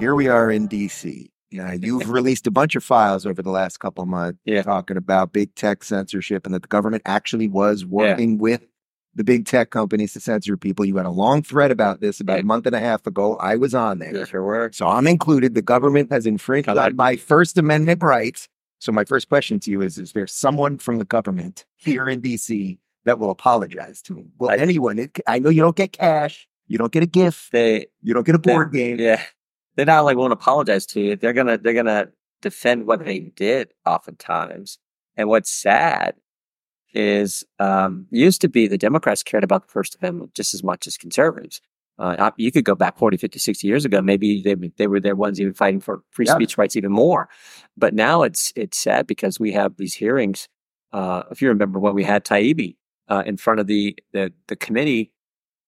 here we are in DC. Yeah, you've released a bunch of files over the last couple of months Yeah. talking about big tech censorship and that the government actually was working with the big tech companies to censor people. You had a long thread about this about Yeah. a month and a half ago. I was on there. Yeah, sure works. So I'm included. The government has infringed on my First Amendment rights. So my first question to you is: Is there someone from the government here in DC that will apologize to me? Will I- anyone? It, I know you don't get cash, you don't get a gift, They you don't get a they- board game. Yeah. They not only won't apologize to you, they're gonna they're gonna defend what they did oftentimes. And what's sad is um used to be the Democrats cared about the First Amendment just as much as conservatives. Uh, you could go back 40, 50, 60 years ago. Maybe they, they were their ones even fighting for free Yeah. speech rights even more. But now it's it's sad because we have these hearings. Uh, if you remember when we had Taibbi uh, in front of the, the the committee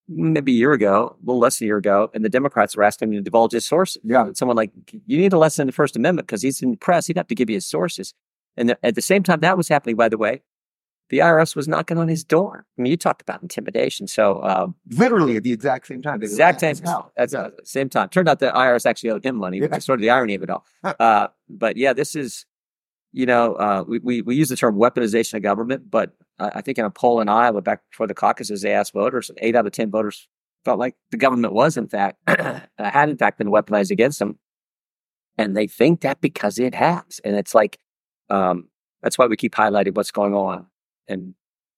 maybe a year ago, a little less than a year ago, and the Democrats were asking him to divulge his sources. Yeah. Someone like, you need a lesson in the First Amendment because he's in the press. He'd have to give you his sources. And the- at the same time that was happening, by the way, the IRS was knocking on his door. I mean, you talked about intimidation. So, um, Literally at the exact same time. Exact same, at the same time. Turned out the IRS actually owed him money, which is sort of the irony of it all. Uh, but yeah, this is, you know, uh, we, we, we use the term weaponization of government, but I, think in a poll in Iowa back before the caucuses, they asked voters, eight out of 10 voters felt like the government was, in fact, had in fact been weaponized against them. And they think that because it has. And it's like, um, that's why we keep highlighting what's going on. And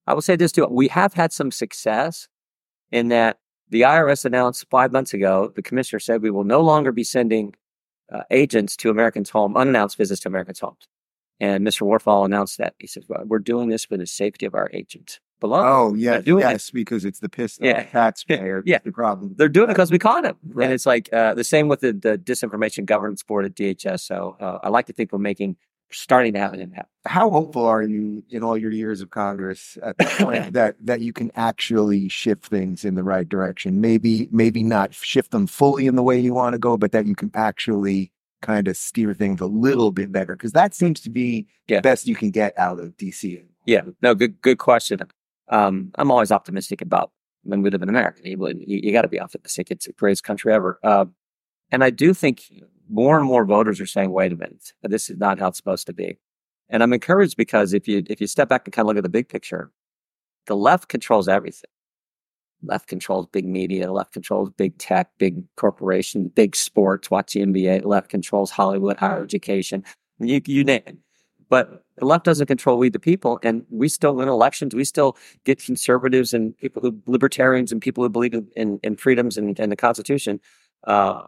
I will say this too we have had some success in that the IRS announced five months ago, the commissioner said we will no longer be sending uh, agents to Americans' home, unannounced visits to Americans' homes. And Mr. Werfel announced that. He said, well, We're doing this for the safety of our agents. Below. Oh, yeah. doing it. yes, because it's the piss Yeah. yeah. taxpayer. Yeah. The problem. They're doing it because we caught him. Right. And it's like uh, the same with the, the disinformation governance board at DHS. So uh, I like to think we're making, starting to have an impact. How hopeful are you in all your years of Congress at the point that that you can actually shift things in the right direction? Maybe maybe not shift them fully in the way you want to go, but that you can actually kind of steer things a little bit better because that seems to be Yeah. the best you can get out of DC. Yeah, no, good, good question. Um, I'm always optimistic about when we live in America. You, you, you got to be optimistic. It's the greatest country ever. Uh, and I do think more and more voters are saying, "Wait a minute, this is not how it's supposed to be." And I'm encouraged because if you if you step back and kind of look at the big picture, the left controls everything. Left controls big media. Left controls big tech, big corporation, big sports. Watch the NBA. Left controls Hollywood, higher education. You you name it. But the left doesn't control we the people, and we still win elections. We still get conservatives and people who libertarians and people who believe in, in, freedoms and, and the Constitution uh,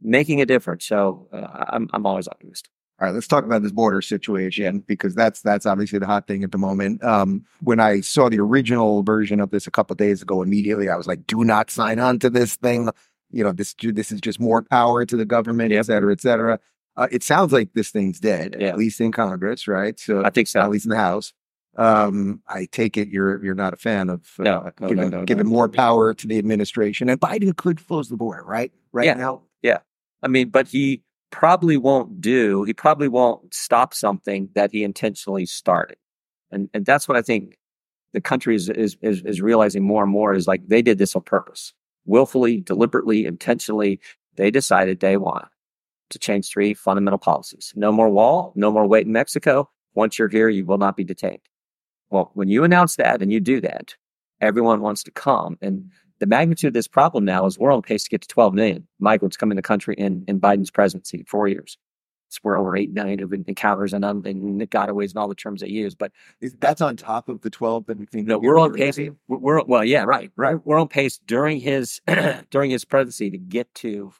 making a difference. So uh, I'm I'm always optimistic. All right, let's talk about this border situation because that's that's obviously the hot thing at the moment. Um, when I saw the original version of this a couple of days ago, immediately I was like, "Do not sign on to this thing." You know, this this is just more power to the government, et cetera, et cetera. Uh, it sounds like this thing's dead, Yeah. at least in Congress, right? So I think so, at least in the House. Um, I take it you're you're not a fan of uh, No, no, giving, no, giving more power to the administration, and Biden could close the border, right? Right Yeah. now, yeah. I mean, but he probably won't do. He probably won't stop something that he intentionally started, and and that's what I think the country is is is, is realizing more and more is like they did this on purpose, willfully, deliberately, intentionally. They decided day one to change three fundamental policies: no more wall, no more wait in Mexico. Once you're here, you will not be detained. Well, when you announce that and you do that, everyone wants to come. And the magnitude of this problem now is we're on pace to get to 12 million migrants coming to the country in, in Biden's presidency, four years. It's we're over 8 million of encounters and, um, and gotaways and all the terms they use. But Is, that's on top of the twelve that we think. no, we're on pace. We're, we're well, yeah, right, right. We're on pace during his during his presidency to get to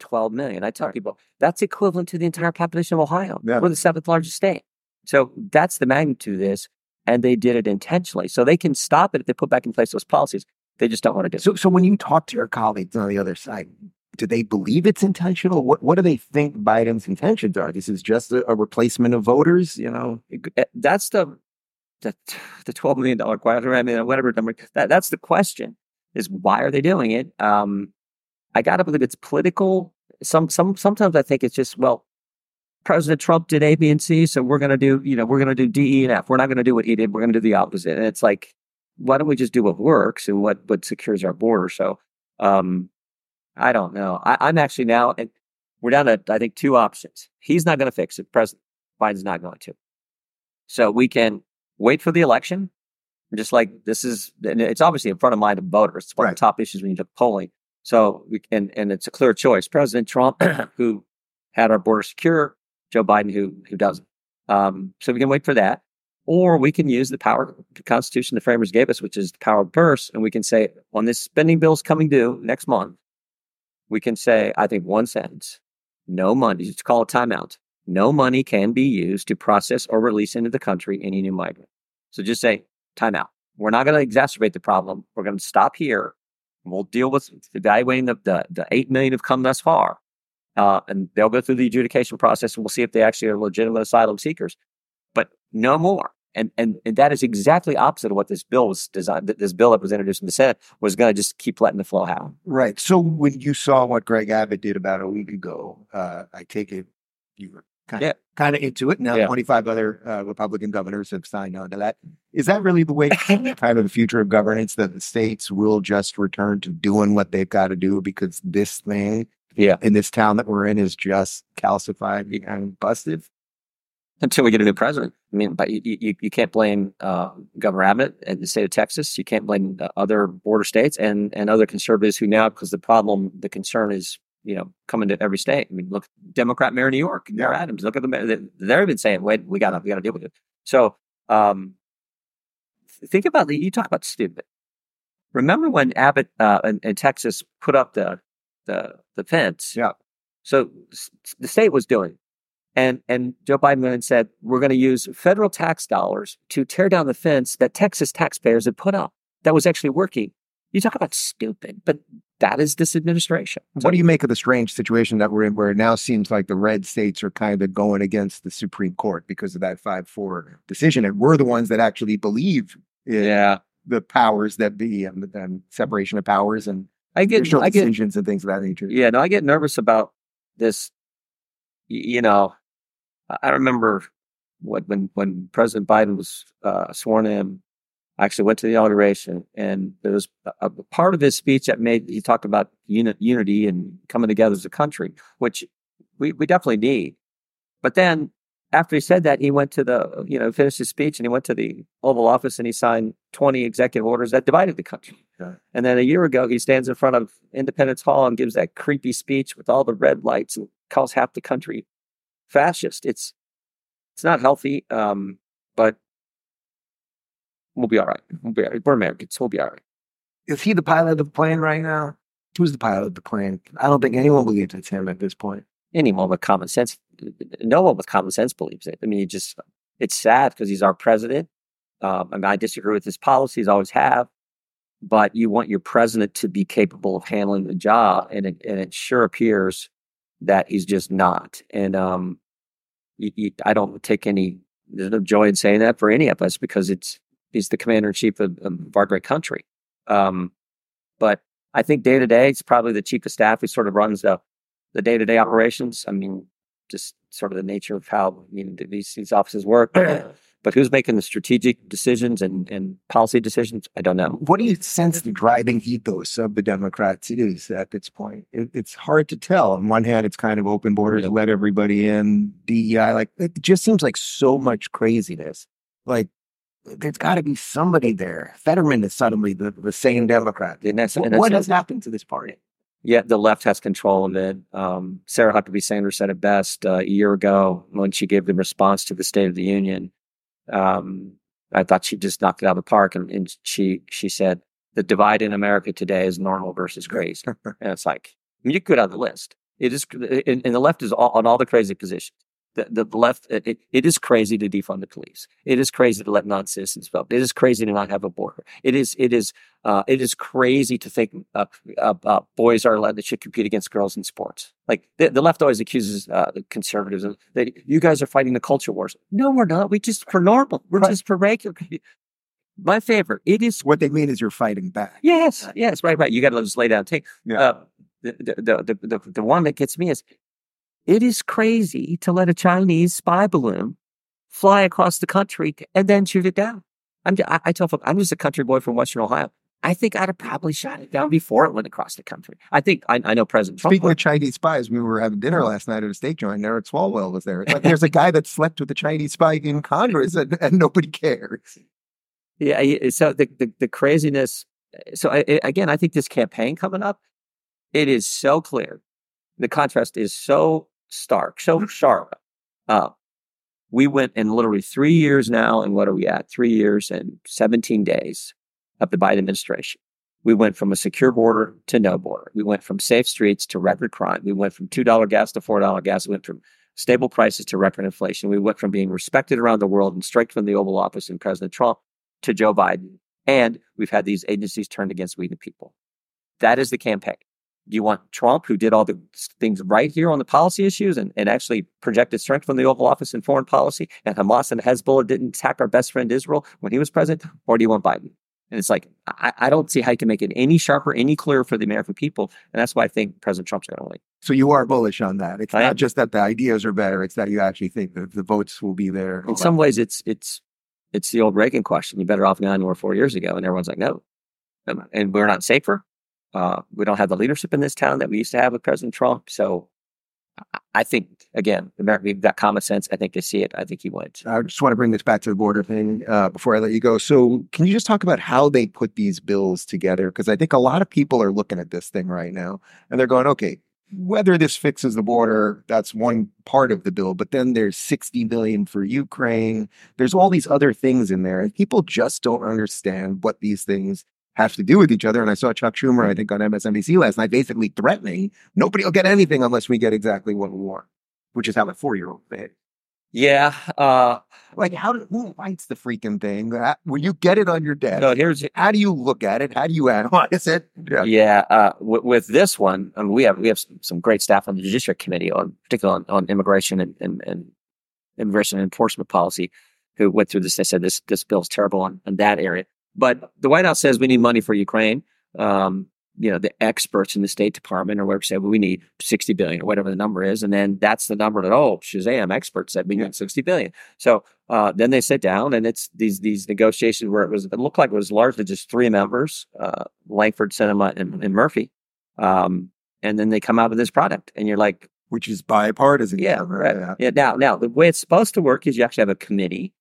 12 million. I tell people that's equivalent to the entire population of Ohio. Yeah. We're the seventh largest state. So that's the magnitude of this, and they did it intentionally. So they can stop it if they put back in place those policies. They just don't want to do it. So, so when you talk to your colleagues on the other side, do they believe it's intentional? What What do they think Biden's intentions are? This is just a, a replacement of voters, you know? Uh, That's the the the twelve million dollar question. I mean, whatever number. That that's the question: is why are they doing it? Um, I got to believe it's political. Some some sometimes I think it's just well, President Trump did A, B, and C, so we're going to do you know we're going to do D, E, and F. We're not going to do what he did. We're going to do the opposite. And it's like, why don't we just do what works and what what secures our border? So, um, I don't know. I, I'm actually now, and we're down to, I think, two options. He's not going to fix it. President Biden's not going to. So we can wait for the election. Just like this is, and it's obviously in front of mind of voters. It's one of Right. the top issues when you do polling. So we and and it's a clear choice. President Trump, who had our border secure, Joe Biden, who who doesn't. Um, so we can wait for that, or we can use the power the Constitution the framers gave us, which is the power of purse, and we can say on this spending bill's coming due next month. We can say, I think one sentence: no money. Just call a timeout. No money can be used to process or release into the country any new migrant. So just say timeout. We're not going to exacerbate the problem. We're going to stop here. We'll deal with evaluating the, the, the 8 million who've come thus far. Uh, and they'll go through the adjudication process and we'll see if they actually are legitimate asylum seekers. But no more. And, and, and that is exactly opposite of what this bill was designed. This bill that was introduced in the Senate was going to just keep letting the flow happen. Right. So when you saw what Greg Abbott did about a week ago, uh, I take it you were kind Yeah. of kind of into it. Now Yeah. 25 other uh, Republican governors have signed on to that. Is that really the way kind of the future of governance that the states will just return to doing what they've got to do because this thing Yeah. in this town that we're in is just calcified and busted? Until we get a new president. I mean, but you, you, you can't blame uh, Governor Abbott and the state of Texas. You can't blame the other border states and, and other conservatives who now, because the problem, the concern is, you know, coming to every state. I mean, look, Democrat mayor of New York, Mayor Yeah. Adams. Look at the mayor. they- They've been saying, "Wait, we got to we got to deal with it." So, um, think about the. You talk about stupid. Remember when Abbott uh, in, in Texas put up the the the fence? Yeah. So the state was doing. And and Joe Biden said, "We're going to use federal tax dollars to tear down the fence that Texas taxpayers had put up. That was actually working." You talk about stupid, but that is this administration. What do you make of the strange situation that we're in where it now seems like the red states are kind of going against the Supreme Court because of that 5 4 decision? And we're the ones that actually believe in Yeah, the powers that be and, and separation of powers and I get, I get, decisions and things of that nature. yeah, no, I get nervous about this. You know, I- remember what when when President Biden was uh, sworn in. I actually went to the inauguration, and there was a, a part of his speech that made he talked about uni- unity and coming together as a country, which we we definitely need. But then after he said that, he went to the you know finished his speech, and he went to the Oval Office and he signed twenty executive orders that divided the country. Yeah. And then a year ago, he stands in front of Independence Hall and gives that creepy speech with all the red lights and calls half the country fascist. It's it's not healthy, um, but we'll be all right. We'll be all right. We're Americans. We'll be all right. Is he the pilot of the plane right now? Who's the pilot of the plane? I don't think anyone believes it's him at this point. Anyone with common sense, no one with common sense believes it. I mean, you just it's sad because he's our president. Um, I mean, I disagree with his policies, always have. But you want your president to be capable of handling the job, and it and it sure appears that he's just not. And um, you, you, I don't take any. There's no joy in saying that for any of us because it's he's the commander in chief of, of our great country. Um, but I think day to day, it's probably the chief of staff who sort of runs the the day to day operations. I mean, just sort of the nature of how you know, these these offices work. but who's making the strategic decisions and, and policy decisions? I don't know. What do you sense the driving ethos of the Democrats is at this point? It, it's hard to tell. On one hand, it's kind of open borders, Yeah. let everybody in, DEI. Like it just seems like so much craziness. Like there's got to be somebody there. Fetterman is suddenly the, the same Democrat. And that's, and that's what has happened to this party? Yeah, the left has control of it. Um, Sarah Huckabee Sanders said it best uh, a year ago when she gave the response to the State of the Union. Um, I thought she just knocked it out of the park, and, and she she said the divide in America today is normal versus crazy, and it's like I mean, you could have the list. It is, and, and the left is all, on all the crazy positions. The, the left, it, it- is crazy to defund the police. It is crazy to let non-citizens vote. It is crazy to not have a border. It is, it is, uh, it is crazy to think uh, uh, uh, boys are allowed to should compete against girls in sports. Like the, the left always accuses uh, the conservatives of that you guys are fighting the culture wars. No, we're not. We just for normal. We're Right. just for regular. My favorite. It is What they mean is you're fighting back. Yes, yes, right, right. You got to just lay down. Take Yeah. uh, the, the the the the one that gets me is it is crazy to let a Chinese spy balloon fly across the country and then shoot it down. I'm I, I tell folks I'm just a country boy from Western Ohio. I think I'd have probably shot it down before it went across the country. I think I, I know President Trump. Speaking of Chinese spies, we were having dinner uh-huh. last night at a steak joint. Eric Swalwell was there. Like, there's a guy that slept with a Chinese spy in Congress, and, and nobody cares. Yeah. So the the, the craziness. So I- again, I think this campaign coming up, it is so clear. The contrast is so stark, so sharp. Uh, we went in literally three years now, and what are we at? Three years and 17 days of the Biden administration. We went from a secure border to no border. We went from safe streets to record crime. We went from $2 gas to $4 gas. We went from stable prices to record inflation. We went from being respected around the world and straight from the Oval Office and President Trump to Joe Biden. And we've had these agencies turned against we the people. That is the campaign. Do you want Trump, who did all the things right here on the policy issues and, and actually projected strength from the Oval Office in foreign policy, and Hamas and Hezbollah didn't attack our best friend Israel when he was president? Or do you want Biden? And it's like, I, I don't see how you can make it any sharper, any clearer for the American people. And that's why I think President Trump's going to win. So you are bullish on that. It's I not am. just that the ideas are better; it's that you actually think that the votes will be there. In some ways, it's it's it's the old Reagan question. You better off now than you were four years ago, and everyone's like, no. And we're not safer. Uh, we don't have the leadership in this town that we used to have with President Trump. So I- think again, America, we've got common sense. I think they see it. I think he wins. I just want to bring this back to the border thing uh, before I let you go. So, can you just talk about how they put these bills together? Because I think a lot of people are looking at this thing right now and they're going, okay, whether this fixes the border, that's one part of the bill, but then there's 60 billion for Ukraine. There's all these other things in there, and people just don't understand what these things have to do with each other. And I saw Chuck Schumer, I think, on MSNBC last night, basically threatening nobody will get anything unless we get exactly what we want, which is how a four year old behaves. Yeah. Uh, Like, how do, who writes the freaking thing? That, when you get it on your desk, so here's how do you look at it? How do you analyze it? Yeah. Yeah, uh, w- with this one, I mean, we have we have some, some great staff on the Judiciary Committee on particularly on, on immigration and, and, and immigration and enforcement policy, who went through this. They said this this bill's terrible on, on that area. But the White House says we need money for Ukraine. Um, you know, the experts in the State Department or whatever say, well, we need 60 billion or whatever the number is. And then that's the number that, oh, Shazam, experts said we need 60 billion. So uh, then they sit down and it's these these negotiations where it was, it looked like it was largely just three members, uh, Lankford, Sinema, and, and Murphy. Um, and then they come out with this product and you're like, Which is bipartisan. yeah, right. Yeah. Yeah. Now, now the way it's supposed to work is you actually have a committee,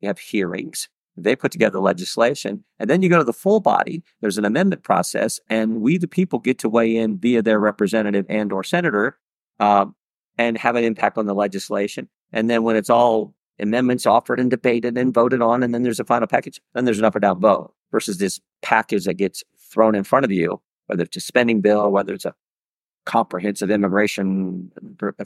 you have hearings, they put together legislation, and then you go to the full body. There's an amendment process, and we, the people, get to weigh in via their representative and or senator, um, and have an impact on the legislation. And then when it's all amendments offered and debated and voted on, and then there's a final package, then there's an up or down vote versus this package that gets thrown in front of you, whether it's a spending bill, whether it's a comprehensive immigration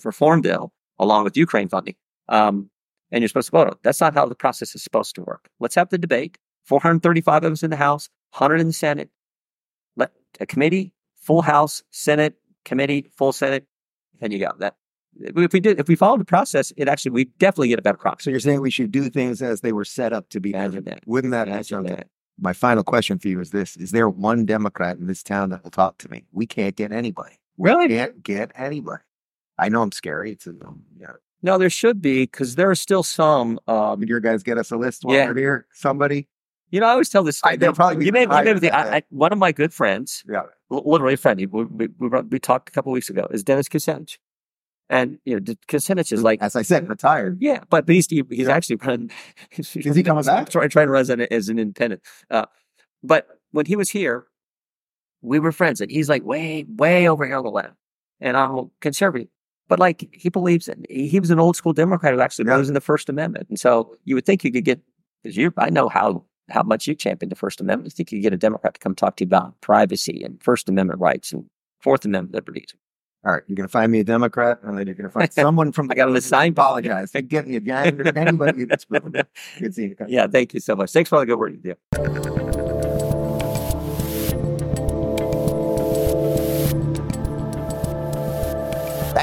reform bill along with Ukraine funding. Um, and you're supposed to vote on it. That's not how the process is supposed to work. Let's have the debate. 435 of us in the House, 100 in the Senate. Let a committee, full House, Senate, committee, full Senate, and you go. That if we did, if we followed the process, it actually we definitely get a better crop. So you're saying we should do things as they were set up to be. Imagine that. Wouldn't that be Imagine something? that. My final question for you is this: Is there one Democrat in this town that will talk to me? We can't get anybody. Really? Can't get anybody. I know I'm scary. It's a, yeah. No, there should be because there are still some. Um, Would your guys get us a list while Yeah. we're here? Somebody? you know, I always tell this. I- they'll probably be you may, you may think, I, I, one of my good friends, Yeah. literally a friend. We, we, we, we talked a couple weeks ago. Is Dennis Kucinich, and you know, Kucinich is like, As I said, retired. yeah, but but he's he's Yeah. actually running. Is he coming back? Trying trying to run as an, as an independent. Uh, but when he was here, we were friends, and he's like way way over here on the left, and I'm conservative. But like he believes in, he was an old school Democrat who actually Yeah. believes in the First Amendment, and so you would think you could get because you I know how how much you champion the First Amendment. You think you could get a Democrat to come talk to you about privacy and First Amendment rights and Fourth Amendment liberties. All right, you're going to find me a Democrat, and then you're going to find someone from. I got an assigned- Apologize. Get me a guy, anybody that's good seeing you. yeah, thank you so much. Thanks for all the good work you do.